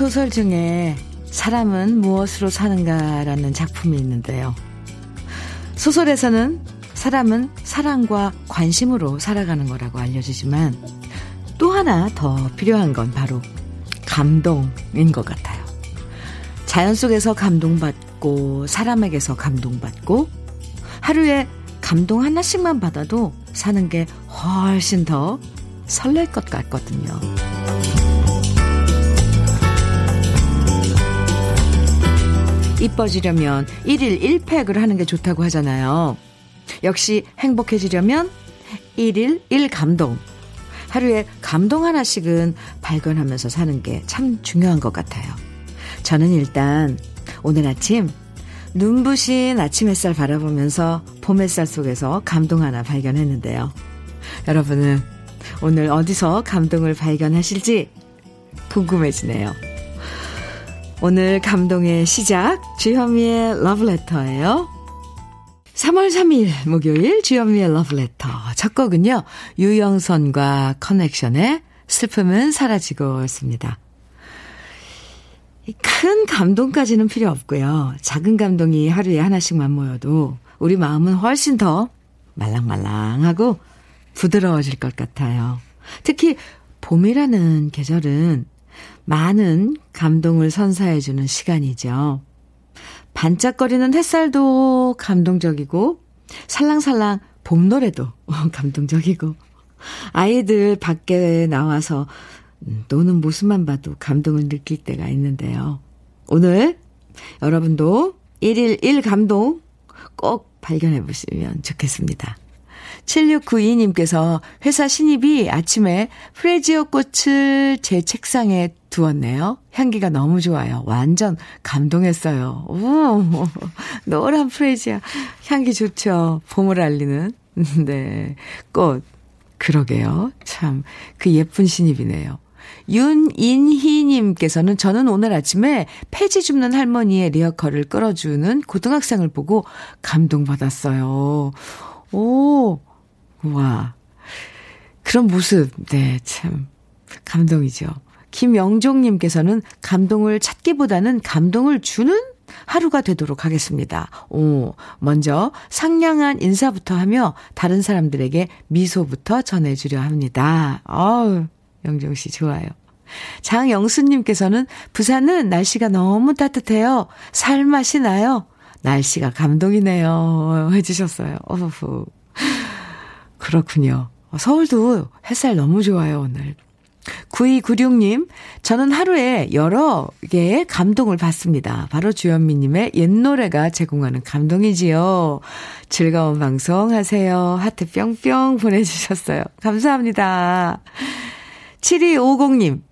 소설 중에 사람은 무엇으로 사는가라는 작품이 있는데요. 소설에서는 사람은 사랑과 관심으로 살아가는 거라고 알려지지만 또 하나 더 필요한 건 바로 감동인 것 같아요. 자연 속에서 감동받고 사람에게서 감동받고 하루에 감동 하나씩만 받아도 사는 게 훨씬 더 설렐 것 같거든요. 이뻐지려면 1일 1팩을 하는 게 좋다고 하잖아요. 역시 행복해지려면 1일 1감동. 하루에 감동 하나씩은 발견하면서 사는 게 참 중요한 것 같아요. 저는 일단 오늘 아침 눈부신 아침 햇살 바라보면서 봄 햇살 속에서 감동 하나 발견했는데요. 여러분은 오늘 어디서 감동을 발견하실지 궁금해지네요. 오늘 감동의 시작 주현미의 러브레터예요. 3월 3일 목요일 주현미의 러브레터 첫 곡은요. 유영선과 커넥션의 슬픔은 사라지고 였습니다. 큰 감동까지는 필요 없고요. 작은 감동이 하루에 하나씩만 모여도 우리 마음은 훨씬 더 말랑말랑하고 부드러워질 것 같아요. 특히 봄이라는 계절은 많은 감동을 선사해주는 시간이죠. 반짝거리는 햇살도 감동적이고, 살랑살랑 봄 노래도 감동적이고, 아이들 밖에 나와서 노는 모습만 봐도 감동을 느낄 때가 있는데요. 오늘 여러분도 1일 1감동 꼭 발견해 보시면 좋겠습니다. 7692님께서 회사 신입이 아침에 프레지오 꽃을 제 책상에 두었네요. 향기가 너무 좋아요. 완전 감동했어요. 오, 노란 프레지아. 향기 좋죠. 봄을 알리는. 네. 꽃. 그러게요. 참, 그 예쁜 신입이네요. 윤인희님께서는 저는 오늘 아침에 폐지 줍는 할머니의 리어커를 끌어주는 고등학생을 보고 감동받았어요. 오, 와. 그런 모습, 네, 참, 감동이죠. 김영종님께서는 감동을 찾기보다는 감동을 주는 하루가 되도록 하겠습니다. 오, 먼저 상냥한 인사부터 하며 다른 사람들에게 미소부터 전해주려 합니다. 어우, 영종 씨 좋아요. 장영수님께서는 부산은 날씨가 너무 따뜻해요. 살맛이 나요. 날씨가 감동이네요. 해주셨어요. 어후. 그렇군요. 서울도 햇살 너무 좋아요, 오늘. 9296님, 저는 하루에 여러 개의 감동을 받습니다. 바로 주현미님의 옛 노래가 제공하는 감동이지요. 즐거운 방송 하세요. 하트 뿅뿅 보내주셨어요. 감사합니다. 7250님,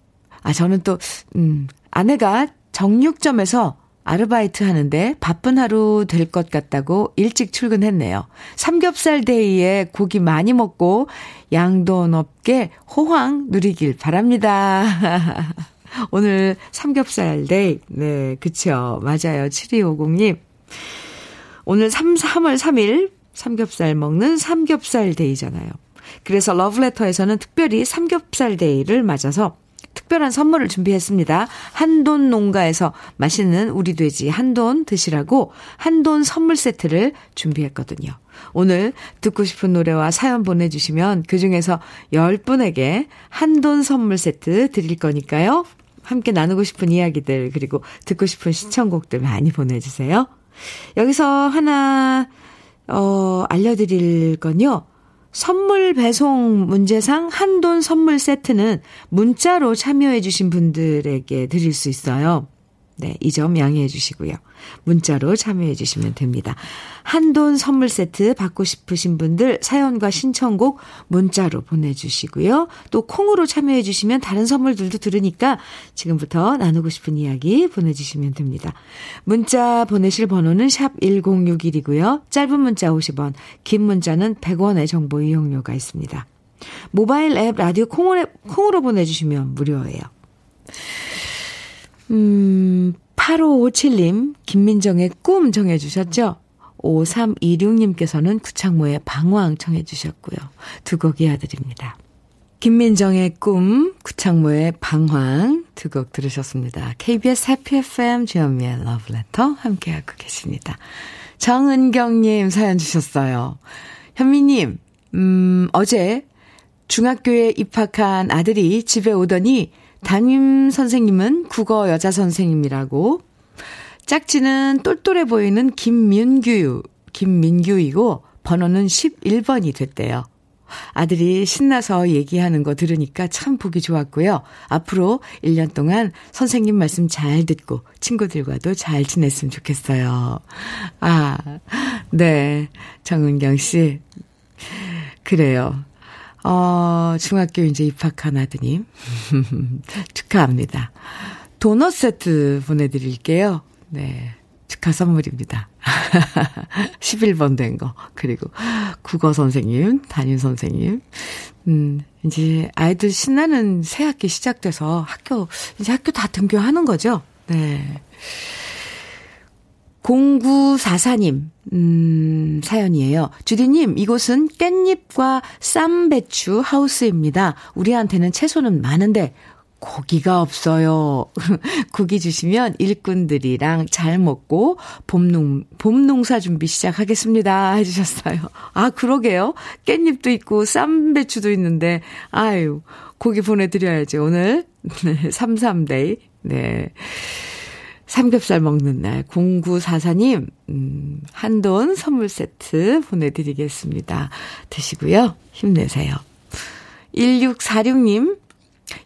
아, 저는 또, 음, 아내가 정육점에서 아르바이트 하는데 바쁜 하루 될 것 같다고 일찍 출근했네요. 삼겹살 데이에 고기 많이 먹고 양돈업계 호황 누리길 바랍니다. 오늘 삼겹살 데이. 네, 그쵸. 맞아요. 7250님. 오늘 3, 3월 3일 삼겹살 먹는 삼겹살 데이잖아요. 그래서 러브레터에서는 특별히 삼겹살 데이를 맞아서 특별한 선물을 준비했습니다. 한돈 농가에서 맛있는 우리 돼지 한돈 드시라고 한돈 선물 세트를 준비했거든요. 오늘 듣고 싶은 노래와 사연 보내주시면 그 중에서 10분에게 한돈 선물 세트 드릴 거니까요. 함께 나누고 싶은 이야기들, 그리고 듣고 싶은 시청곡들 많이 보내주세요. 여기서 하나, 어, 알려드릴 건요. 선물 배송 문제상 한돈 선물 세트는 문자로 참여해주신 분들에게 드릴 수 있어요. 네, 이 점 양해해 주시고요. 문자로 참여해 주시면 됩니다. 한돈 선물 세트 받고 싶으신 분들 사연과 신청곡 문자로 보내주시고요. 또 콩으로 참여해 주시면 다른 선물들도 들으니까 지금부터 나누고 싶은 이야기 보내주시면 됩니다. 문자 보내실 번호는 샵 1061이고요. 짧은 문자 50원, 긴 문자는 100원의 정보 이용료가 있습니다. 모바일 앱 라디오 콩으로, 콩으로 보내주시면 무료예요. 음, 8557님, 김민정의 꿈 정해주셨죠? 5326님께서는 구창모의 방황 청해주셨고요. 두 곡 이어드립니다. 김민정의 꿈, 구창모의 방황 두 곡 들으셨습니다. KBS 해피 FM 주현미의 러브레터 함께하고 계십니다. 정은경님 사연 주셨어요. 현미님, 음, 어제 중학교에 입학한 아들이 집에 오더니 담임 선생님은 국어 여자 선생님이라고 짝지는 똘똘해 보이는 김민규, 김민규이고 번호는 11번이 됐대요. 아들이 신나서 얘기하는 거 들으니까 참 보기 좋았고요. 앞으로 1년 동안 선생님 말씀 잘 듣고 친구들과도 잘 지냈으면 좋겠어요. 아, 네. 정은경 씨. 그래요. 어, 중학교 이제 입학한 아드님. 축하합니다. 도넛 세트 보내드릴게요. 네. 축하 선물입니다. 11번 된 거. 그리고 국어 선생님, 담임 선생님. 음, 이제 아이들 신나는 새 학기 시작돼서 학교, 이제 학교 다 등교하는 거죠? 네. 0944님, 음, 사연이에요. 주디님, 이곳은 깻잎과 쌈배추 하우스입니다. 우리한테는 채소는 많은데, 고기가 없어요. 고기 주시면 일꾼들이랑 잘 먹고 봄농, 봄농사 준비 시작하겠습니다. 해주셨어요. 아, 그러게요. 깻잎도 있고 쌈배추도 있는데, 아유, 고기 보내드려야지. 오늘 33데이. 네. 삼겹살 먹는 날 0944님 음, 한돈 선물 세트 보내드리겠습니다. 드시고요. 힘내세요. 1646님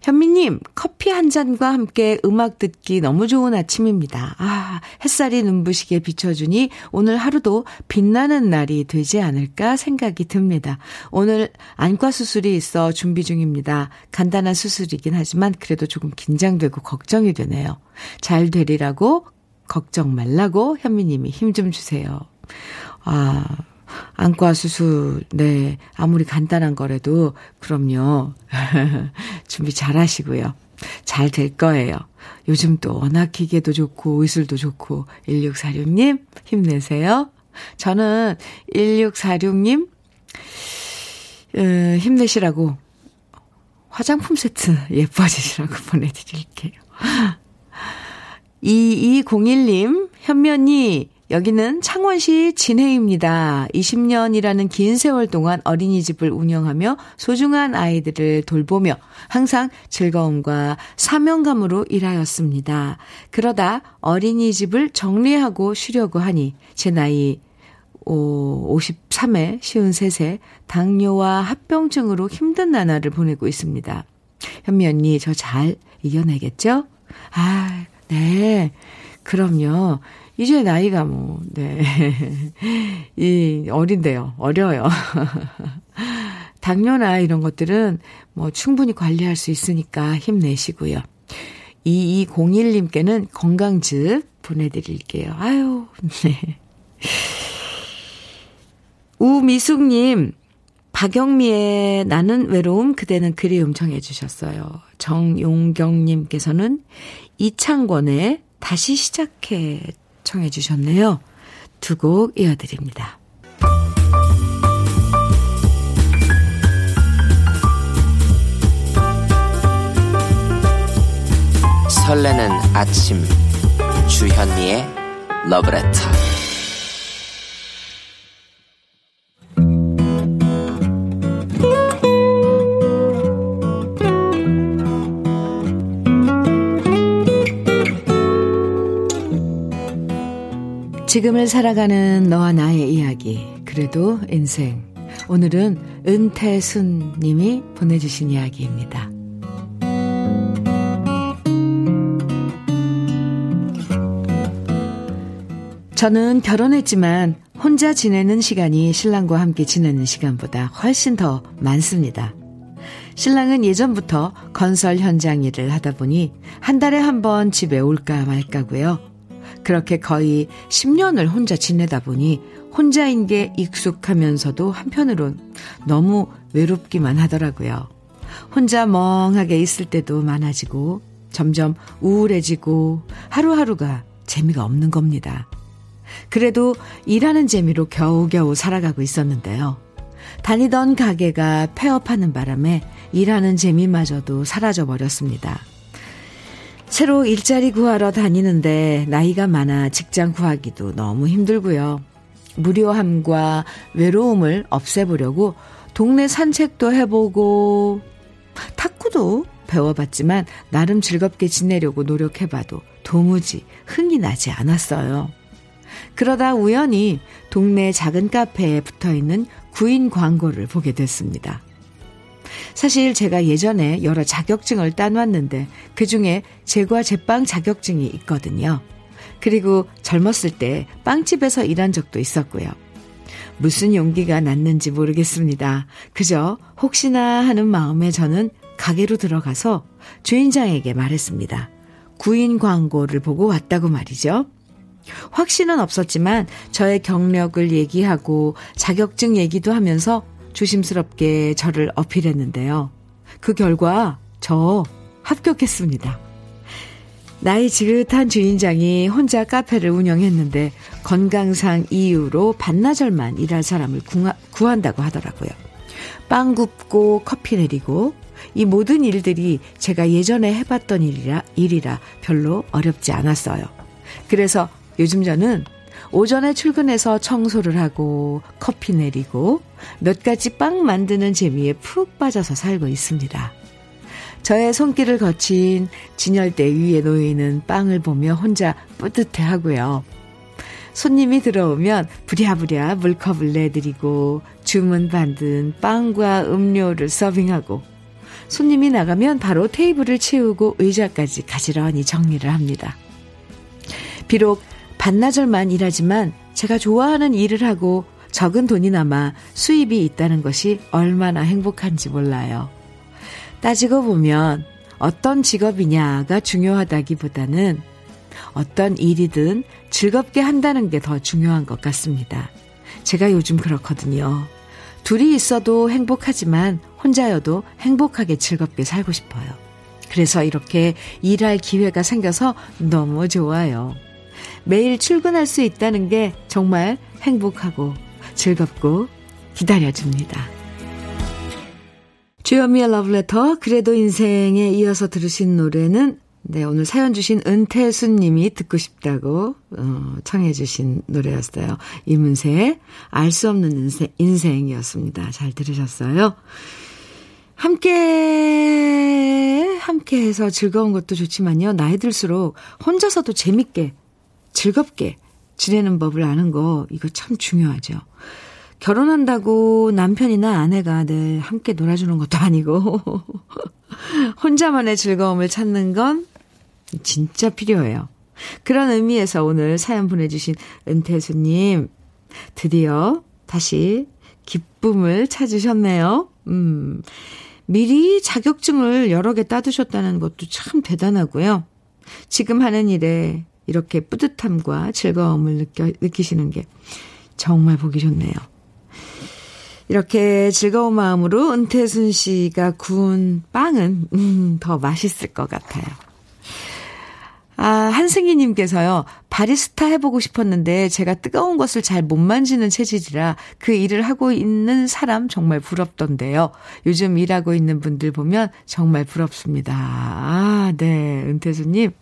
현미님, 커피 한 잔과 함께 음악 듣기 너무 좋은 아침입니다. 아, 햇살이 눈부시게 비춰주니 오늘 하루도 빛나는 날이 되지 않을까 생각이 듭니다. 오늘 안과 수술이 있어 준비 중입니다. 간단한 수술이긴 하지만 그래도 조금 긴장되고 걱정이 되네요. 잘 되리라고 걱정 말라고 현미님이 힘 좀 주세요. 아, 안과 수술, 네. 아무리 간단한 거라도, 그럼요. 준비 잘 하시고요. 잘 될 거예요. 요즘 또 워낙 기계도 좋고, 의술도 좋고, 1646님, 힘내세요. 저는 1646님, 음, 힘내시라고 화장품 세트 예뻐지시라고 보내드릴게요. 2201님, 현면이 여기는 창원시 진해입니다. 20년이라는 긴 세월 동안 어린이집을 운영하며 소중한 아이들을 돌보며 항상 즐거움과 사명감으로 일하였습니다. 그러다 어린이집을 정리하고 쉬려고 하니 제 나이 53에 53세 당뇨와 합병증으로 힘든 나날을 보내고 있습니다. 현미 언니 저 잘 이겨내겠죠? 아, 네. 그럼요. 이제 나이가 뭐, 네. 이, 어린데요. 어려요. 당뇨나 이런 것들은 뭐 충분히 관리할 수 있으니까 힘내시고요. 2201님께는 건강즙 보내드릴게요. 아유, 네. 우미숙님, 박영미의 나는 외로움, 그대는 그리움 청해주셨어요. 정용경님께서는 이창권의 다시 시작해 청해 주셨네요. 두 곡 이어드립니다. 설레는 아침 주현미의 러브레터 지금을 살아가는 너와 나의 이야기. 그래도 인생. 오늘은 은태순 님이 보내주신 이야기입니다. 저는 결혼했지만 혼자 지내는 시간이 신랑과 함께 지내는 시간보다 훨씬 더 많습니다. 신랑은 예전부터 건설 현장 일을 하다 보니 한 달에 한 번 집에 올까 말까고요. 그렇게 거의 10년을 혼자 지내다 보니 혼자인 게 익숙하면서도 한편으론 너무 외롭기만 하더라고요. 혼자 멍하게 있을 때도 많아지고 점점 우울해지고 하루하루가 재미가 없는 겁니다. 그래도 일하는 재미로 겨우겨우 살아가고 있었는데요. 다니던 가게가 폐업하는 바람에 일하는 재미마저도 사라져 버렸습니다. 새로 일자리 구하러 다니는데 나이가 많아 직장 구하기도 너무 힘들고요. 무료함과 외로움을 없애보려고 동네 산책도 해보고 탁구도 배워봤지만 나름 즐겁게 지내려고 노력해봐도 도무지 흥이 나지 않았어요. 그러다 우연히 동네 작은 카페에 붙어 있는 구인 광고를 보게 됐습니다. 사실 제가 예전에 여러 자격증을 따놨는데 그 중에 제과 제빵 자격증이 있거든요. 그리고 젊었을 때 빵집에서 일한 적도 있었고요. 무슨 용기가 났는지 모르겠습니다. 그저 혹시나 하는 마음에 저는 가게로 들어가서 주인장에게 말했습니다. 구인 광고를 보고 왔다고 말이죠. 확신은 없었지만 저의 경력을 얘기하고 자격증 얘기도 하면서 조심스럽게 저를 어필했는데요. 그 결과 저 합격했습니다. 나이 지긋한 주인장이 혼자 카페를 운영했는데 건강상 이유로 반나절만 일할 사람을 구한다고 하더라고요. 빵 굽고 커피 내리고 이 모든 일들이 제가 예전에 해봤던 일이라, 일이라 별로 어렵지 않았어요. 그래서 요즘 저는 오전에 출근해서 청소를 하고 커피 내리고 몇 가지 빵 만드는 재미에 푹 빠져서 살고 있습니다. 저의 손길을 거친 진열대 위에 놓이는 빵을 보며 혼자 뿌듯해 하고요. 손님이 들어오면 부랴부랴 물컵을 내드리고 주문 받은 빵과 음료를 서빙하고 손님이 나가면 바로 테이블을 치우고 의자까지 가지런히 정리를 합니다. 비록 반나절만 일하지만 제가 좋아하는 일을 하고 적은 돈이 남아 수입이 있다는 것이 얼마나 행복한지 몰라요. 따지고 보면 어떤 직업이냐가 중요하다기보다는 어떤 일이든 즐겁게 한다는 게 더 중요한 것 같습니다. 제가 요즘 그렇거든요. 둘이 있어도 행복하지만 혼자여도 행복하게 즐겁게 살고 싶어요. 그래서 이렇게 일할 기회가 생겨서 너무 좋아요. 매일 출근할 수 있다는 게 정말 행복하고 즐겁고 기다려줍니다. 주현미의 러브레터, 그래도 인생에 이어서 들으신 노래는 네, 오늘 사연 주신 은태순 님이 듣고 싶다고, 어, 청해 주신 노래였어요. 이문세의 알 수 없는 인생, 인생이었습니다. 잘 들으셨어요? 함께, 함께 해서 즐거운 것도 좋지만요. 나이 들수록 혼자서도 재밌게 즐겁게 지내는 법을 아는 거, 이거 참 중요하죠. 결혼한다고 남편이나 아내가 늘 함께 놀아주는 것도 아니고, 혼자만의 즐거움을 찾는 건 진짜 필요해요. 그런 의미에서 오늘 사연 보내주신 은태수님, 드디어 다시 기쁨을 찾으셨네요. 음, 미리 자격증을 여러 개 따두셨다는 것도 참 대단하고요. 지금 하는 일에 이렇게 뿌듯함과 즐거움을 느껴, 느끼시는 게 정말 보기 좋네요. 이렇게 즐거운 마음으로 은태순 씨가 구운 빵은 음, 더 맛있을 것 같아요. 아, 한승희 님께서요, 바리스타 해보고 싶었는데 제가 뜨거운 것을 잘 못 만지는 체질이라 그 일을 하고 있는 사람 정말 부럽던데요. 요즘 일하고 있는 분들 보면 정말 부럽습니다. 아, 네, 은태수 님.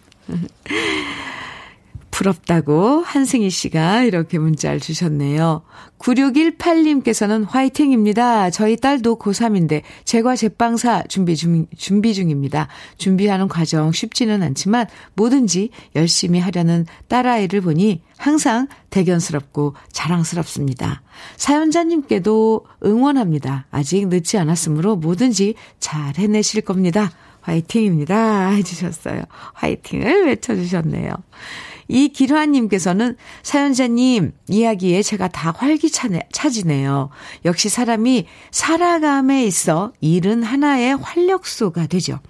부럽다고 한승희 씨가 이렇게 문자를 주셨네요. 9618님께서는 화이팅입니다. 저희 딸도 고3인데 제과 제빵사 준비 중, 준비 중입니다. 준비하는 과정 쉽지는 않지만 뭐든지 열심히 하려는 딸아이를 보니 항상 대견스럽고 자랑스럽습니다. 사연자님께도 응원합니다. 아직 늦지 않았으므로 뭐든지 잘 해내실 겁니다. 화이팅입니다. 해주셨어요. 화이팅을 외쳐주셨네요. 이길화님께서는 사연자님 이야기에 제가 다 활기차지네요. 역시 사람이 살아감에 있어 일은 하나의 활력소가 되죠.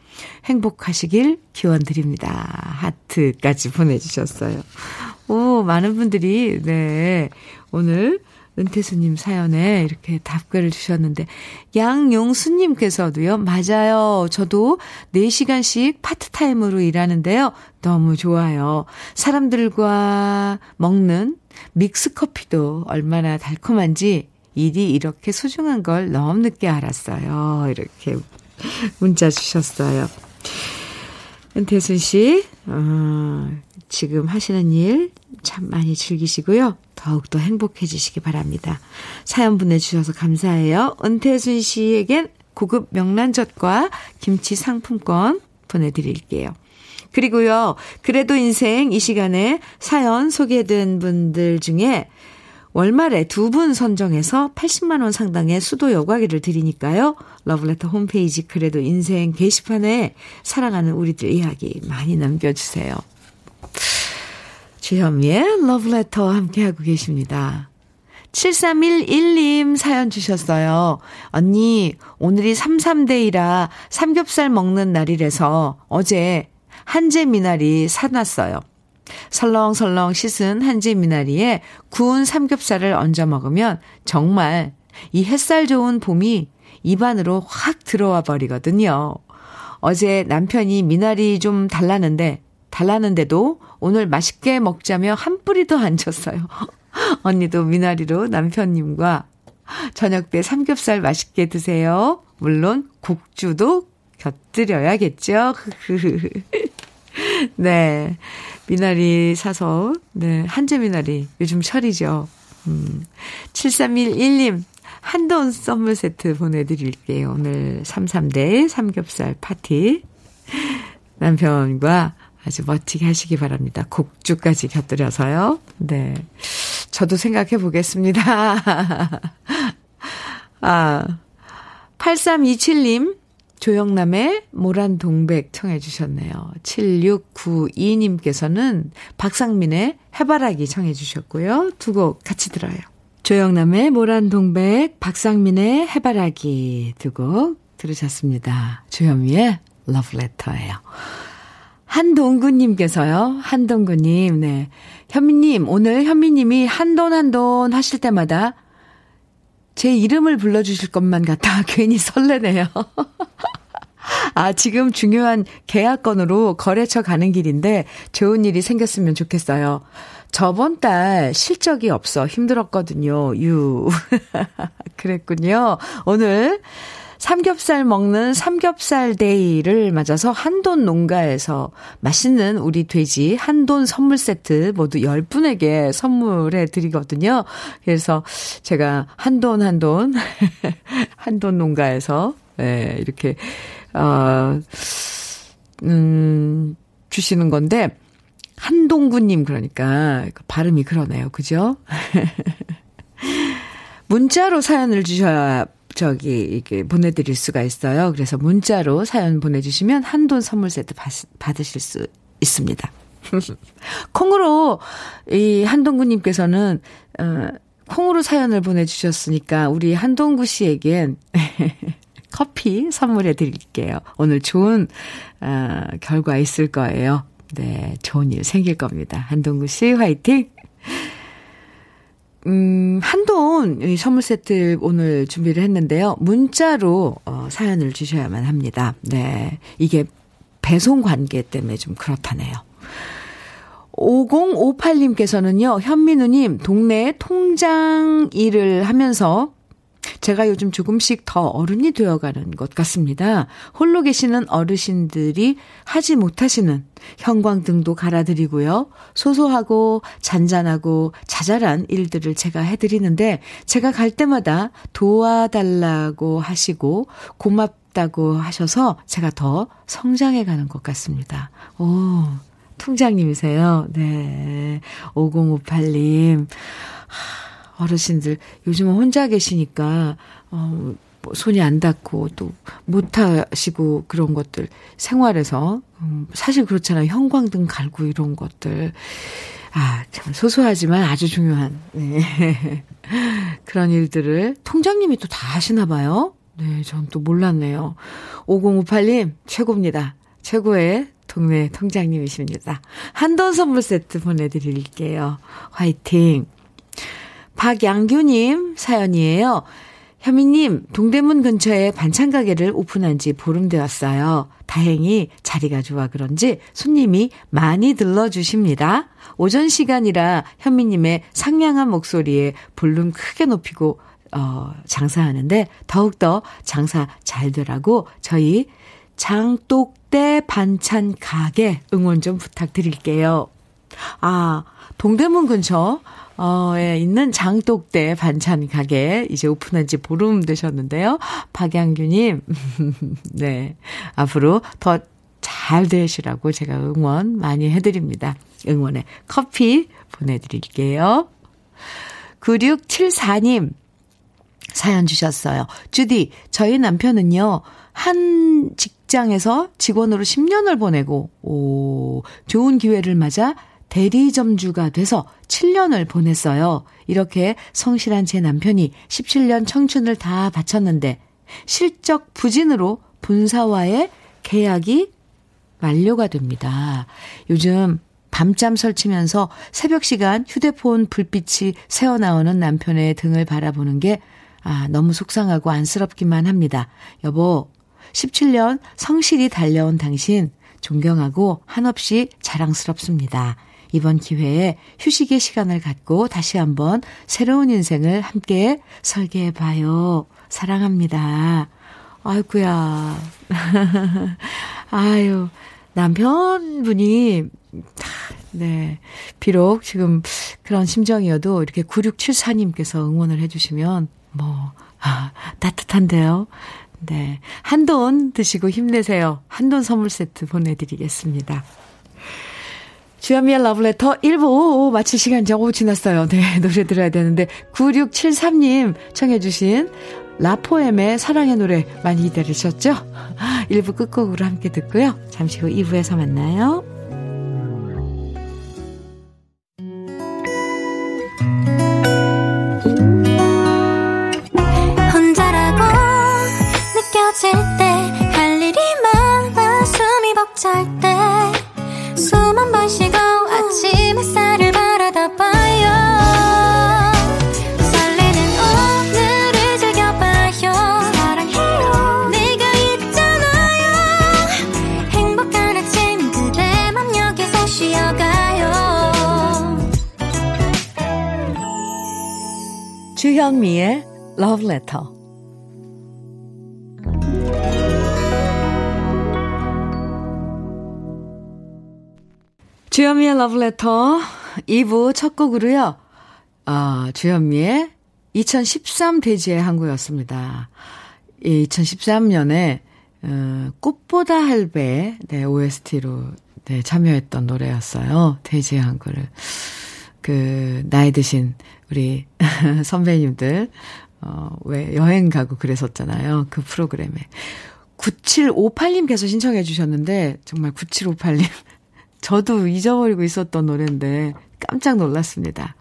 행복하시길 기원 드립니다. 하트까지 보내주셨어요. 오, 많은 분들이, 네, 오늘 은태수님 사연에 이렇게 답글을 주셨는데, 양용수님께서도요, 맞아요. 저도 4시간씩 파트타임으로 일하는데요. 너무 좋아요. 사람들과 먹는 믹스커피도 얼마나 달콤한지 일이 이렇게 소중한 걸 너무 늦게 알았어요. 이렇게 문자 주셨어요. 은태순 씨, 어, 지금 하시는 일 참 많이 즐기시고요. 더욱더 행복해지시기 바랍니다. 사연 보내주셔서 감사해요. 은태순 씨에겐 고급 명란젓과 김치 상품권 보내드릴게요. 그리고요, 그래도 인생 이 시간에 사연 소개된 분들 중에 월말에 두 분 선정해서 80만원 상당의 수도 여과기를 드리니까요. 러브레터 홈페이지 그래도 인생 게시판에 사랑하는 우리들 이야기 많이 남겨주세요. 주현미의 러브레터 함께하고 계십니다. 7311님 사연 주셨어요. 언니, 오늘이 33데이라 삼겹살 먹는 날이라서 어제 한재 미나리 사놨어요. 설렁설렁 씻은 한지 미나리에 구운 삼겹살을 얹어 먹으면 정말 이 햇살 좋은 봄이 입안으로 확 들어와 버리거든요. 어제 남편이 미나리 좀 달라는데, 달라는데도 오늘 맛있게 먹자며 한 뿌리도 안 줬어요. 언니도 미나리로 남편님과 저녁 때 삼겹살 맛있게 드세요. 물론 국주도 곁들여야겠죠. 네. 미나리 사서, 네. 한재 미나리. 요즘 철이죠. 음. 7311님, 한돈 선물 세트 보내드릴게요. 오늘 33대 삼겹살 파티. 남편과 아주 멋지게 하시기 바랍니다. 곡주까지 곁들여서요. 네. 저도 생각해 보겠습니다. 아, 8327님, 조영남의 모란 동백 청해 주셨네요. 7692님께서는 박상민의 해바라기 청해 주셨고요. 두 곡 같이 들어요. 조영남의 모란 동백, 박상민의 해바라기 두 곡 들으셨습니다. 주현미의 러브레터예요. 한동구님께서요. 한동구님, 네. 현미님, 오늘 현미님이 한돈 한돈 하실 때마다 제 이름을 불러주실 것만 같아 괜히 설레네요. 아, 지금 중요한 계약건으로 거래처 가는 길인데 좋은 일이 생겼으면 좋겠어요. 저번 달 실적이 없어 힘들었거든요. 유. 그랬군요. 오늘 삼겹살 먹는 삼겹살 데이를 맞아서 한돈 농가에서 맛있는 우리 돼지 한돈 선물 세트 모두 10분에게 선물해 드리거든요. 그래서 제가 한돈 한돈 한돈 농가에서 예, 이렇게 어 음, 주시는 건데 한동구 님 그러니까 그 발음이 그러네요. 그죠? 문자로 사연을 주셔야 저기 이게 보내드릴 수가 있어요. 그래서 문자로 사연 보내주시면 한돈 선물 세트 받으실 수 있습니다. 콩으로 이 한동구님께서는 어, 콩으로 사연을 보내주셨으니까 우리 한동구 씨에겐 커피 선물해 드릴게요. 오늘 좋은 어, 결과 있을 거예요. 네, 좋은 일 생길 겁니다. 한동구 씨 화이팅! 음, 한돈 선물 세트 오늘 준비를 했는데요. 문자로 어, 사연을 주셔야만 합니다. 네. 이게 배송 관계 때문에 좀 그렇다네요. 5058님께서는요, 현민우님, 동네 통장 일을 하면서 제가 요즘 조금씩 더 어른이 되어가는 것 같습니다. 홀로 계시는 어르신들이 하지 못하시는 형광등도 갈아드리고요. 소소하고 잔잔하고 자잘한 일들을 제가 해드리는데 제가 갈 때마다 도와달라고 하시고 고맙다고 하셔서 제가 더 성장해가는 것 같습니다. 오, 통장님이세요. 네. 5058님. 어르신들 요즘은 혼자 계시니까 어, 뭐 손이 안 닿고 또 못하시고 그런 것들 생활에서 음, 사실 그렇잖아요. 형광등 갈고 이런 것들 아, 참 소소하지만 아주 중요한 네. 그런 일들을 통장님이 또 다 하시나 봐요. 네, 전 또 몰랐네요. 5058님 최고입니다. 최고의 동네 통장님이십니다. 한돈 선물 세트 보내드릴게요. 화이팅! 박양규님 사연이에요. 현미님, 동대문 근처에 반찬 가게를 오픈한 지 보름 되었어요. 다행히 자리가 좋아 그런지 손님이 많이 들러주십니다. 오전 시간이라 현미님의 상냥한 목소리에 볼륨 크게 높이고, 어, 장사하는데 더욱더 장사 잘 되라고 저희 장독대 반찬 가게 응원 좀 부탁드릴게요. 아, 동대문 근처, 어,에 있는 장독대 반찬 가게 이제 오픈한 지 보름 되셨는데요. 박양규님, 네. 앞으로 더 잘 되시라고 제가 응원 많이 해드립니다. 응원에 커피 보내드릴게요. 9674님, 사연 주셨어요. 주디, 저희 남편은요, 한 직장에서 직원으로 10년을 보내고, 오, 좋은 기회를 맞아 대리점주가 돼서 7년을 보냈어요. 이렇게 성실한 제 남편이 17년 청춘을 다 바쳤는데, 실적 부진으로 본사와의 계약이 만료가 됩니다. 요즘 밤잠 설치면서 새벽 시간 휴대폰 불빛이 새어나오는 남편의 등을 바라보는 게 아, 너무 속상하고 안쓰럽기만 합니다. 여보, 17년 성실히 달려온 당신 존경하고 한없이 자랑스럽습니다. 이번 기회에 휴식의 시간을 갖고 다시 한번 새로운 인생을 함께 설계해 봐요. 사랑합니다. 아이구야. 아유, 남편분이, 네. 비록 지금 그런 심정이어도 이렇게 9674님께서 응원을 해주시면, 뭐, 아, 따뜻한데요. 네. 한돈 드시고 힘내세요. 한돈 선물 세트 보내드리겠습니다. 주현미의 러브레터 1부 마칠 시간 정오 지났어요. 네, 노래 들어야 되는데 9673님 청해 주신 라포엠의 사랑의 노래 많이 기다리셨죠? 1부 끝곡으로 함께 듣고요. 잠시 후 2부에서 만나요. 혼자라고 느껴질 Love Letter. 주현미의 Love Letter 2부 첫 곡으로요. 아, 주현미의 2013 대지의 한 곡이었습니다. 2013년에 어, 꽃보다 할배 네, OST로 네, 참여했던 노래였어요. 한 곡을. 그 나이 드신 우리 선배님들 어, 왜 여행 가고 그랬었잖아요. 그 프로그램에. 9758님께서 신청해 주셨는데 정말 9758님 저도 잊어버리고 있었던 노래인데 깜짝 놀랐습니다.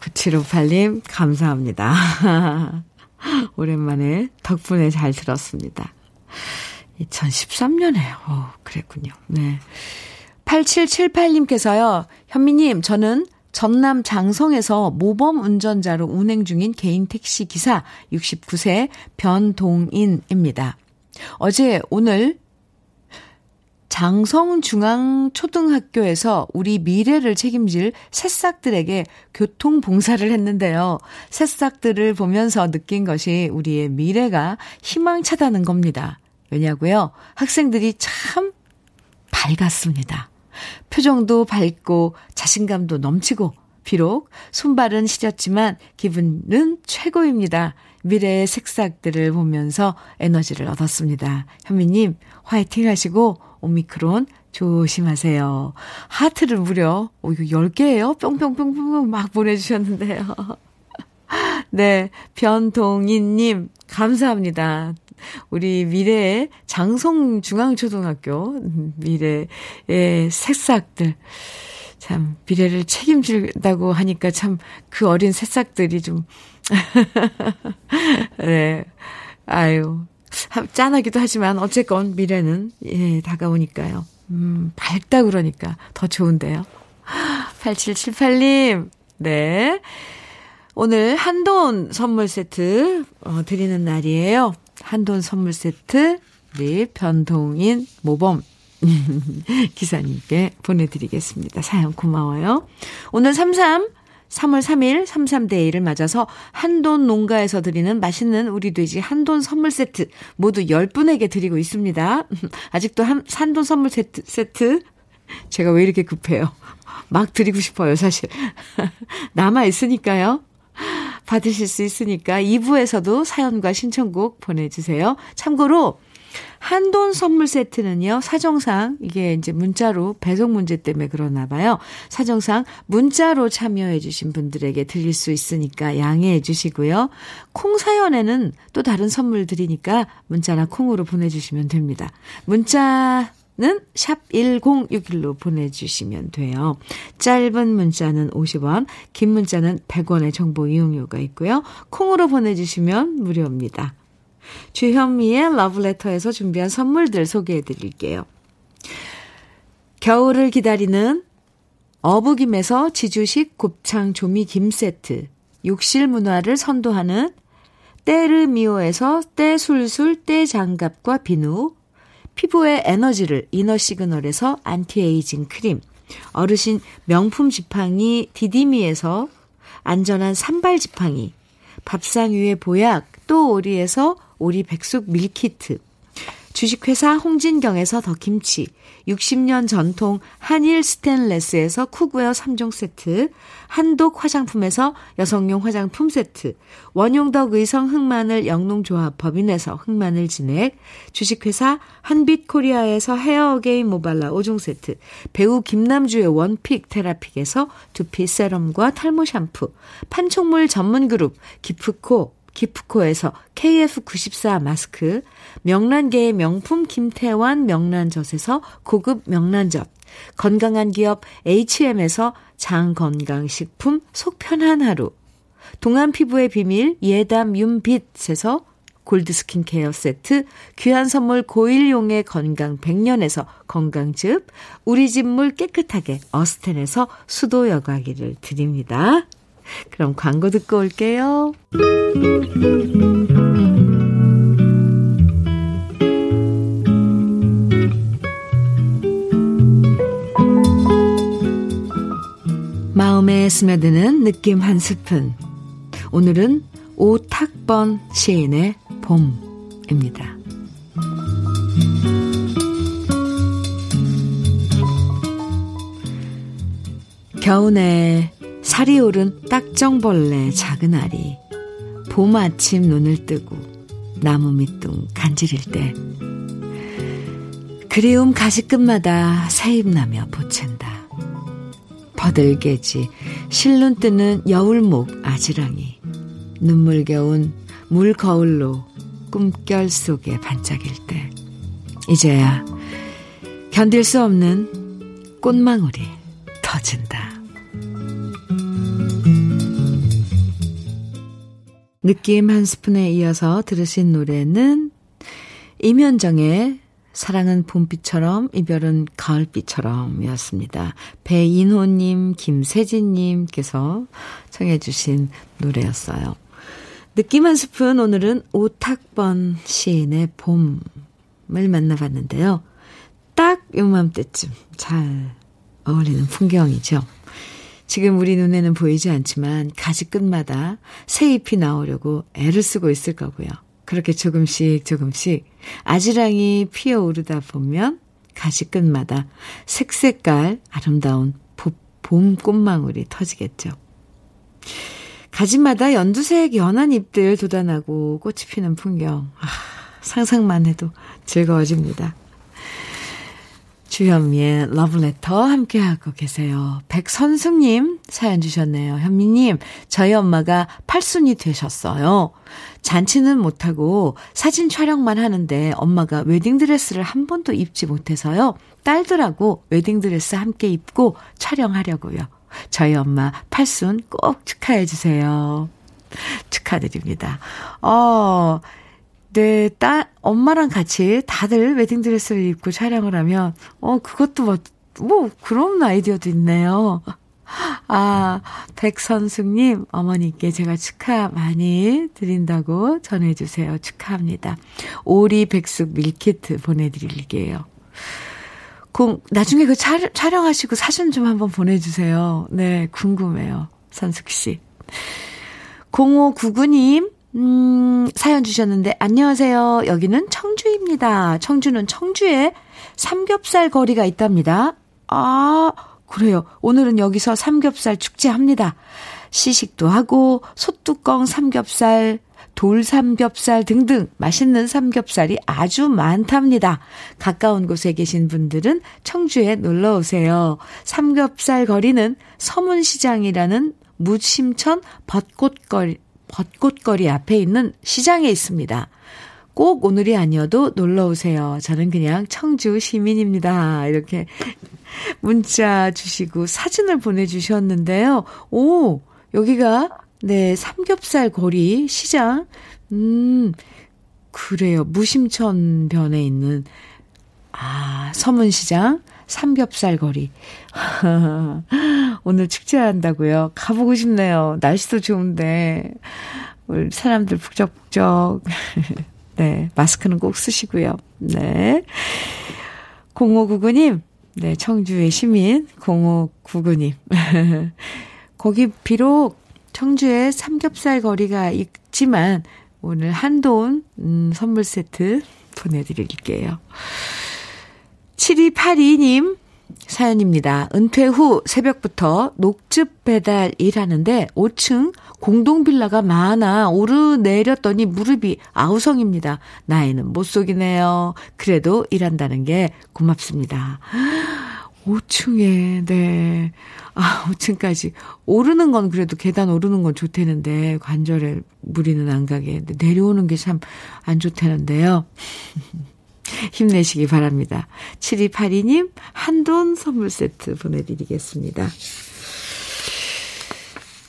9758님 감사합니다. 오랜만에 덕분에 잘 들었습니다. 2013년에 어, 그랬군요. 네. 8778님께서요. 현미님, 저는 전남 장성에서 모범 운전자로 운행 중인 개인 택시 기사 69세 변동인입니다. 어제 오늘 장성중앙초등학교에서 우리 미래를 책임질 새싹들에게 교통봉사를 했는데요. 새싹들을 보면서 느낀 것이 우리의 미래가 희망차다는 겁니다. 왜냐고요? 학생들이 참 밝았습니다. 표정도 밝고 자신감도 넘치고 비록 손발은 시렸지만 기분은 최고입니다. 미래의 색싹들을 보면서 에너지를 얻었습니다. 현미님 화이팅 하시고 오미크론 조심하세요. 하트를 무려 오 이거 10개예요? 뿅뿅뿅뿅 막 보내주셨는데요. 네, 변동인님 감사합니다. 우리 미래의 장성중앙초등학교 미래의 새싹들 참 미래를 책임진다고 하니까 참 그 어린 새싹들이 좀 네. 아유. 짠하기도 하지만 어쨌건 미래는 예, 다가오니까요. 음, 밝다 그러니까 더 좋은데요. 8778님. 네. 오늘 한돈 선물 세트 어, 드리는 날이에요. 한돈 선물 세트 우리 변동인 모범 기사님께 보내드리겠습니다. 사연 고마워요. 오늘 33 3월 3일 33데이를 맞아서 한돈 농가에서 드리는 맛있는 우리 돼지 한돈 선물 세트 모두 10분에게 드리고 있습니다. 아직도 한, 한돈 선물 세트, 세트 제가 왜 이렇게 급해요? 막 드리고 싶어요, 사실. 남아있으니까요. 받으실 수 있으니까 2부에서도 사연과 신청곡 보내주세요. 참고로 한돈 선물 세트는요, 사정상, 이게 이제 문자로 배송 문제 때문에 그러나 봐요. 사정상 문자로 참여해주신 분들에게 드릴 수 있으니까 양해해 주시고요. 콩 사연에는 또 다른 선물 드리니까 문자나 콩으로 보내주시면 됩니다. 문자, 는 샵 1061로 보내주시면 돼요. 짧은 문자는 50원, 긴 문자는 100원의 정보 이용료가 있고요. 콩으로 보내주시면 무료입니다. 주현미의 러브레터에서 준비한 선물들 소개해 드릴게요. 겨울을 기다리는 어부김에서 지주식 곱창 조미 김 세트, 욕실 문화를 선도하는 때르미오에서 때술술 때장갑과 비누, 피부의 에너지를 이너 시그널에서 안티에이징 크림, 어르신 명품 지팡이 디디미에서 안전한 삼발 지팡이, 밥상 위의 보약 또 오리에서 오리 백숙 meal kit, 주식회사 홍진경에서 더김치, 60년 전통 한일 스텐레스에서 cookware 3종 세트, 한독 화장품에서 여성용 화장품 세트, 원용덕 의성 흑마늘 영농조합 법인에서 흑마늘 진액, 주식회사 한빛코리아에서 헤어게인 모발라 5종 세트, 배우 김남주의 원픽 테라픽에서 두피 세럼과 탈모 샴푸, 판촉물 전문 그룹 기프코 기프코에서 KF94 마스크, 명란계의 명품 김태환 명란젓에서 고급 명란젓, 건강한 기업 H&M에서 장건강식품 속편한 하루, 동안 피부의 비밀 예담 윤빛에서 골드 스킨케어 세트, 귀한 선물 고일용의 건강 100년에서 건강즙, 우리 집 물 깨끗하게 어스텐에서 수도 여과기를 드립니다. 그럼 광고 듣고 올게요. 마음에 스며드는 느낌 한 스푼. 오늘은 오탁번 시인의 봄입니다. 겨우내 살이 오른 딱정벌레 작은 알이 봄 아침 눈을 뜨고 나무 밑둥 간지릴 때 그리움 가시끝마다 새입나며 보챈다. 버들개지 실눈 뜨는 여울목 아지랑이 눈물겨운 물 거울로 꿈결 속에 반짝일 때 이제야 견딜 수 없는 꽃망울이 터진다. 느낌 한 스푼에 이어서 들으신 노래는 임현정의 사랑은 봄비처럼 이별은 가을비처럼 이었습니다. 배인호님, 김세진님께서 청해주신 노래였어요. 느낌 한 스푼 오늘은 오탁번 시인의 봄을 만나봤는데요. 딱 요맘때쯤 잘 어울리는 풍경이죠. 지금 우리 눈에는 보이지 않지만 가지 끝마다 새 잎이 나오려고 애를 쓰고 있을 거고요. 그렇게 조금씩 조금씩 아지랑이 피어오르다 보면 가지 끝마다 색색깔 아름다운 봄 꽃망울이 터지겠죠. 가지마다 연두색 연한 잎들 돋아나고 꽃이 피는 풍경. 아, 상상만 해도 즐거워집니다. 주현미의 러브레터 함께하고 계세요. 백선승님 사연 주셨네요. 현미님, 저희 엄마가 팔순이 되셨어요. 잔치는 못하고 사진 촬영만 하는데 엄마가 웨딩드레스를 한 번도 입지 못해서요. 딸들하고 웨딩드레스 함께 입고 촬영하려고요. 저희 엄마 팔순 꼭 축하해 주세요. 축하드립니다. 어, 네, 딸, 엄마랑 같이 다들 웨딩드레스를 입고 촬영을 하면, 어, 그것도 뭐, 뭐, 그런 아이디어도 있네요. 아, 백선숙님, 어머니께 제가 축하 많이 드린다고 전해주세요. 축하합니다. 오리 백숙 밀키트 보내드릴게요. 공, 나중에 그 촬, 촬영하시고 사진 좀 한번 보내주세요. 네, 궁금해요. 선숙 씨. 0599님, 음, 사연 주셨는데, 안녕하세요. 여기는 청주입니다. 청주는 청주에 삼겹살 거리가 있답니다. 아, 그래요. 오늘은 여기서 삼겹살 축제합니다. 시식도 하고, 소뚜껑 삼겹살, 돌삼겹살 등등 맛있는 삼겹살이 아주 많답니다. 가까운 곳에 계신 분들은 청주에 놀러 오세요. 삼겹살 거리는 서문시장이라는 무심천 벚꽃거리, 벚꽃거리 앞에 있는 시장에 있습니다. 꼭 오늘이 아니어도 놀러 오세요. 저는 그냥 청주 시민입니다. 이렇게 문자 주시고 사진을 보내주셨는데요. 오, 여기가 네, 삼겹살 거리 시장. 음, 그래요. 무심천 변에 있는 아, 서문시장 삼겹살 거리. 오늘 축제한다고요. 가보고 싶네요. 날씨도 좋은데 우리 사람들 북적북적. 네, 마스크는 꼭 쓰시고요. 네. 0599님, 네, 청주의 시민 0599님. 거기 비록 청주에 삼겹살 거리가 있지만 오늘 한돈 음, 선물 세트 보내드릴게요. 7282님 사연입니다. 은퇴 후 새벽부터 녹즙 배달 일하는데 5층 공동 빌라가 많아 오르내렸더니 무릎이 아우성입니다. 나이는 못 속이네요. 그래도 일한다는 게 고맙습니다. 5층에, 네. 아, 5층까지. 오르는 건 그래도 계단 오르는 건 좋다는데, 관절에 무리는 안 가게. 내려오는 게 참 안 좋다는데요. 힘내시기 바랍니다. 7282님, 한돈 선물 세트 보내드리겠습니다.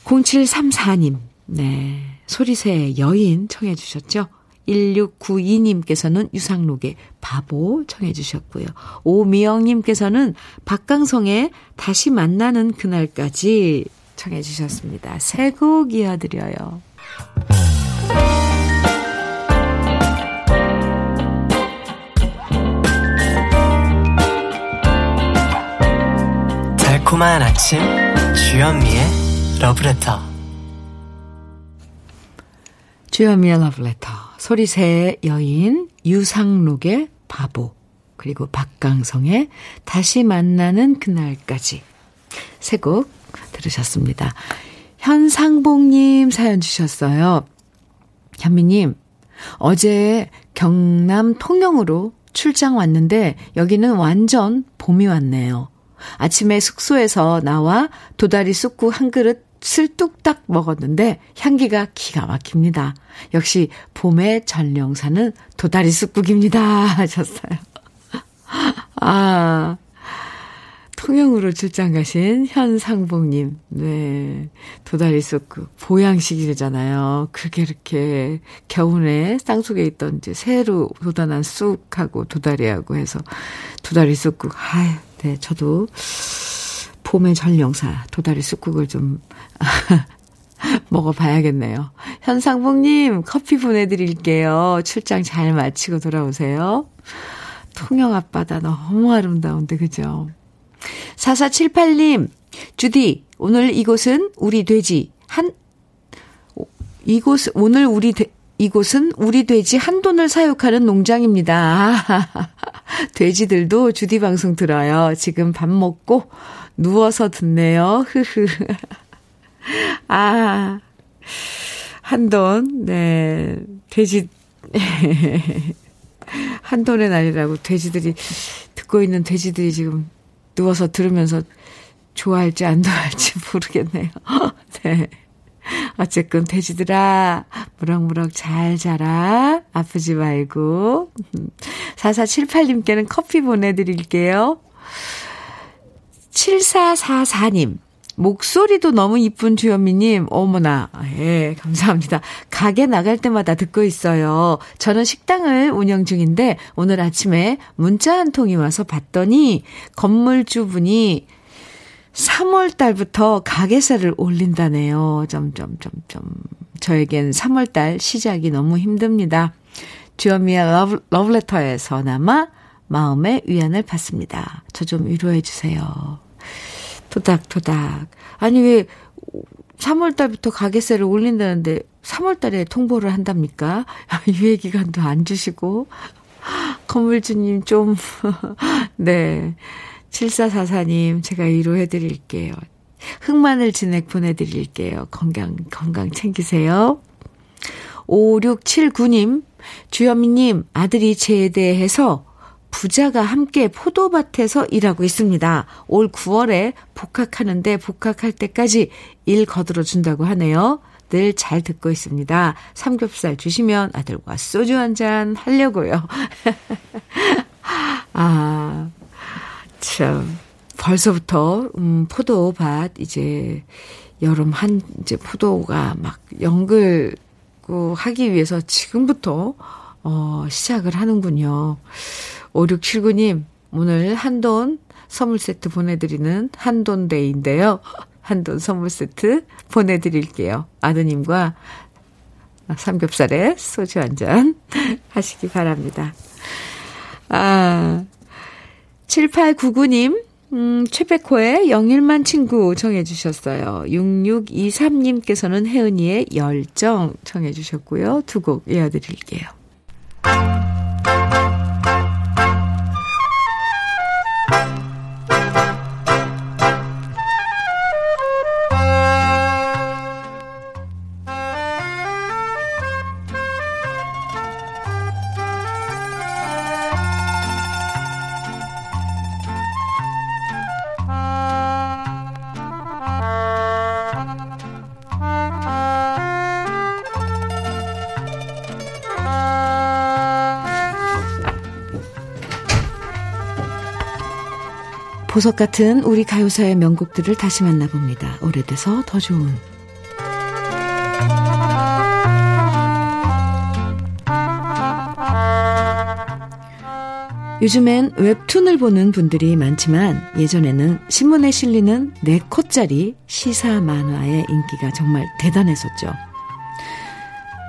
0734님, 네. 소리새 여인 청해주셨죠? 1692님께서는 유상록의 바보 청해 주셨고요. 오미영님께서는 박강성의 다시 만나는 그날까지 청해 주셨습니다. 새곡 이어드려요. 달콤한 아침 주현미의 러브레터 주현미의 러브레터 소리새의 여인 유상록의 바보 그리고 박강성의 다시 만나는 그날까지 세 곡 들으셨습니다. 현상봉님 사연 주셨어요. 현미님 어제 경남 통영으로 출장 왔는데 여기는 완전 봄이 왔네요. 아침에 숙소에서 나와 도다리 쑥국 한 그릇 슬뚝딱 먹었는데 향기가 기가 막힙니다. 역시 봄의 전령사는 도다리 쑥국입니다. 하셨어요. 아, 통영으로 출장 가신 현상봉님, 네. 도다리 쑥국, 보양식이잖아요. 그렇게 이렇게 겨울에 땅속에 있던 이제 새로 돋아난 쑥하고 도다리하고 해서 도다리 쑥국, 아유, 네, 저도 봄의 전령사 도다리 쑥국을 좀 먹어봐야겠네요. 현상봉님 커피 보내드릴게요. 출장 잘 마치고 돌아오세요. 통영 앞바다 너무 아름다운데 그죠? 4478님 주디 오늘 이곳은 우리 돼지 한 이곳 오늘 우리 돼, 이곳은 우리 돼지 한 돈을 사육하는 농장입니다. 돼지들도 주디 방송 들어요. 지금 밥 먹고 누워서 듣네요. 흐흐. 아, 한돈, 네. 돼지, 한돈의 날이라고 돼지들이, 듣고 있는 돼지들이 지금 누워서 들으면서 좋아할지 안 좋아할지 모르겠네요. 네. 어쨌건 돼지들아 무럭무럭 잘 자라 아프지 말고 4478님께는 커피 보내드릴게요. 7444님. 목소리도 너무 이쁜 주현미님, 어머나, 예, 감사합니다. 가게 나갈 때마다 듣고 있어요. 저는 식당을 운영 중인데, 오늘 아침에 문자 한 통이 와서 봤더니, 건물주분이 3월 달부터 가게세를 올린다네요. 점점 점점. 저에겐 3월 달 시작이 너무 힘듭니다. 주현미의 러브, 러브레터에서나마 마음의 위안을 받습니다. 저 좀 위로해 주세요. 토닥토닥. 아니, 왜, 3월 달부터 가게세를 올린다는데 3월 달에 통보를 한답니까? 유예 기간도 안 주시고 건물주님 좀 네. 7444님 제가 위로해 드릴게요. 흑마늘 진액 보내 드릴게요. 건강 건강 챙기세요. 5679님 주현미님 아들이 제대해서 부자가 함께 포도밭에서 일하고 있습니다. 올 9월에 복학하는데 복학할 때까지 일 거들어 준다고 하네요. 늘 잘 듣고 있습니다. 삼겹살 주시면 아들과 소주 한 잔 하려고요. 아, 참. 벌써부터, 음, 포도밭, 이제, 여름 한, 이제 포도가 막 연글고 하기 위해서 지금부터, 어, 시작을 하는군요. 5679님, 오늘 한돈 선물 세트 보내드리는 한돈데이인데요. 한돈 선물 세트 보내드릴게요. 아드님과 삼겹살에 소주 한 잔 하시기 바랍니다. 아, 7899님, 음, 최백호의 영일만 친구 정해주셨어요. 6623님께서는 혜은이의 열정 정해주셨고요. 두 곡 이어드릴게요. 보석 같은 우리 가요사의 명곡들을 다시 만나봅니다. 오래돼서 더 좋은. 요즘엔 웹툰을 보는 분들이 많지만 예전에는 신문에 실리는 4컷짜리 시사 만화의 인기가 정말 대단했었죠.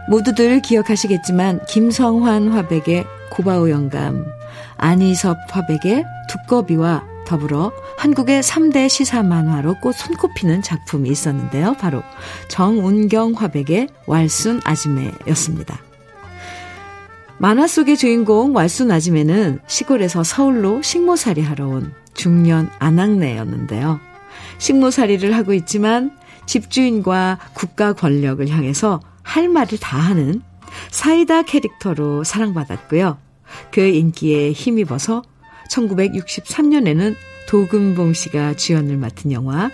모두들 기억하시겠지만 김성환 화백의 고바오 영감, 안희섭 화백의 두꺼비와 더불어 한국의 3대 시사 만화로 꼭 손꼽히는 작품이 있었는데요. 바로 정운경 화백의 왈순 아지매였습니다. 만화 속의 주인공 왈순 아지매는 시골에서 서울로 식모살이 하러 온 중년 아낙네였는데요. 식모살이를 하고 있지만 집주인과 국가 권력을 향해서 할 말을 다 하는 사이다 캐릭터로 사랑받았고요. 그 인기에 힘입어서 1963년에는 도금봉 씨가 주연을 맡은 영화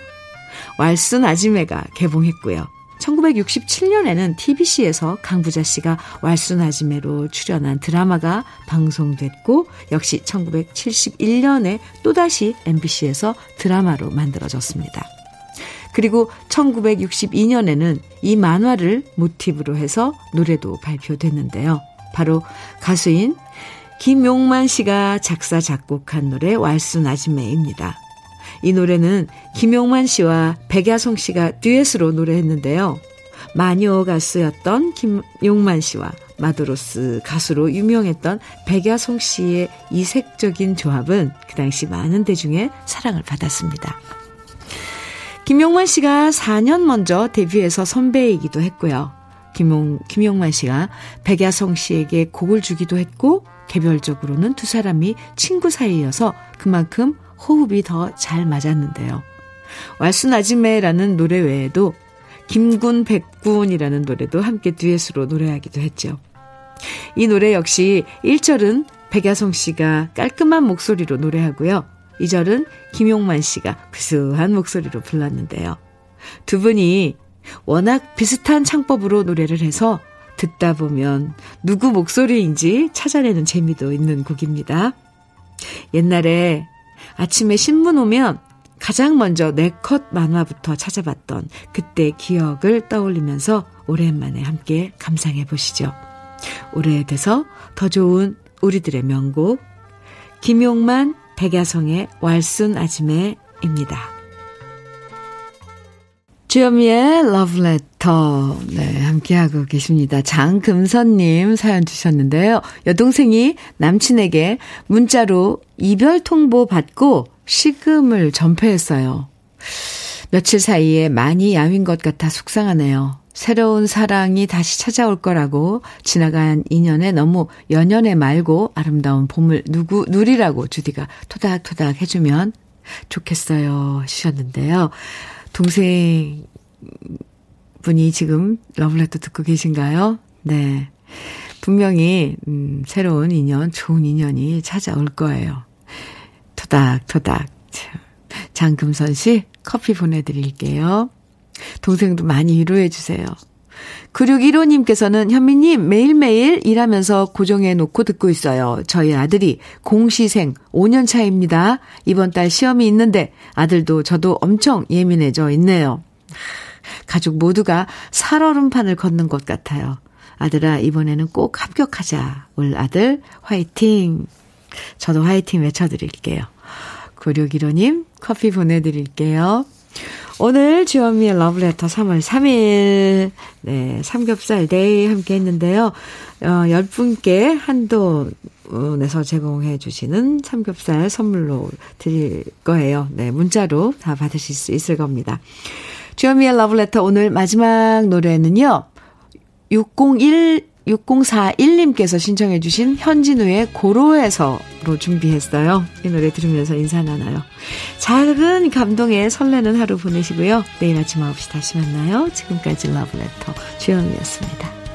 왈슨 아지매가 개봉했고요. 1967년에는 TBC에서 강부자 씨가 왈순 아지매로 출연한 드라마가 방송됐고 역시 1971년에 또다시 MBC에서 드라마로 만들어졌습니다. 그리고 1962년에는 이 만화를 모티브로 해서 노래도 발표됐는데요. 바로 가수인 김용만 씨가 작사, 작곡한 노래 왈순 아지매입니다. 이 노래는 김용만 씨와 백야송 씨가 듀엣으로 노래했는데요. 마녀 가수였던 김용만 씨와 마도로스 가수로 유명했던 백야송 씨의 이색적인 조합은 그 당시 많은 대중의 사랑을 받았습니다. 김용만 씨가 4년 먼저 데뷔해서 선배이기도 했고요. 김용, 김용만 씨가 백야성 씨에게 곡을 주기도 했고 개별적으로는 두 사람이 친구 사이여서 그만큼 호흡이 더 잘 맞았는데요. 왈순 아지매라는 노래 외에도 김군 백군이라는 노래도 함께 듀엣으로 노래하기도 했죠. 이 노래 역시 1절은 백야성 씨가 깔끔한 목소리로 노래하고요. 2절은 김용만 씨가 구수한 목소리로 불렀는데요. 두 분이 워낙 비슷한 창법으로 노래를 해서 듣다 보면 누구 목소리인지 찾아내는 재미도 있는 곡입니다. 옛날에 아침에 신문 오면 가장 먼저 네 컷 만화부터 찾아봤던 그때 기억을 떠올리면서 오랜만에 함께 감상해 보시죠. 오래돼서 더 좋은 우리들의 명곡 김용만 백야성의 왈순 아지매입니다. 주현미의 러브레터. 네, 함께하고 계십니다. 장금선님 사연 주셨는데요. 여동생이 남친에게 문자로 이별 통보 받고 시금을 전폐했어요. 며칠 사이에 많이 야윈 것 같아 속상하네요. 새로운 사랑이 다시 찾아올 거라고 지나간 인연에 너무 연연해 말고 아름다운 봄을 누구 누리라고 주디가 토닥토닥 해주면 좋겠어요 하셨는데요. 동생 분이 지금 러블레터 듣고 계신가요? 네. 분명히 음, 새로운 인연, 좋은 인연이 찾아올 거예요. 토닥토닥. 장금선 씨 커피 보내드릴게요. 동생도 많이 위로해 주세요. 9615님께서는 현미님 매일매일 일하면서 고정해 놓고 듣고 있어요. 저희 아들이 공시생 5년 차입니다. 이번 달 시험이 있는데 아들도 저도 엄청 예민해져 있네요. 가족 모두가 살얼음판을 걷는 것 같아요. 아들아, 이번에는 꼭 합격하자. 올 아들, 화이팅! 저도 화이팅 외쳐드릴게요. 9615님, 커피 보내드릴게요. 오늘 주현미의 러브레터 3월 3일, 네, 삼겹살 데이 함께 했는데요. 어, 10분께 한돈에서 제공해 주시는 삼겹살 선물로 드릴 거예요. 네, 문자로 다 받으실 수 있을 겁니다. 주현미의 러브레터 오늘 마지막 노래는요. 601 6041님께서 신청해 주신 현진우의 고로에서로 준비했어요. 이 노래 들으면서 인사 나눠요. 작은 감동에 설레는 하루 보내시고요. 내일 아침 9시 다시 만나요. 지금까지 러브레터 주영이었습니다.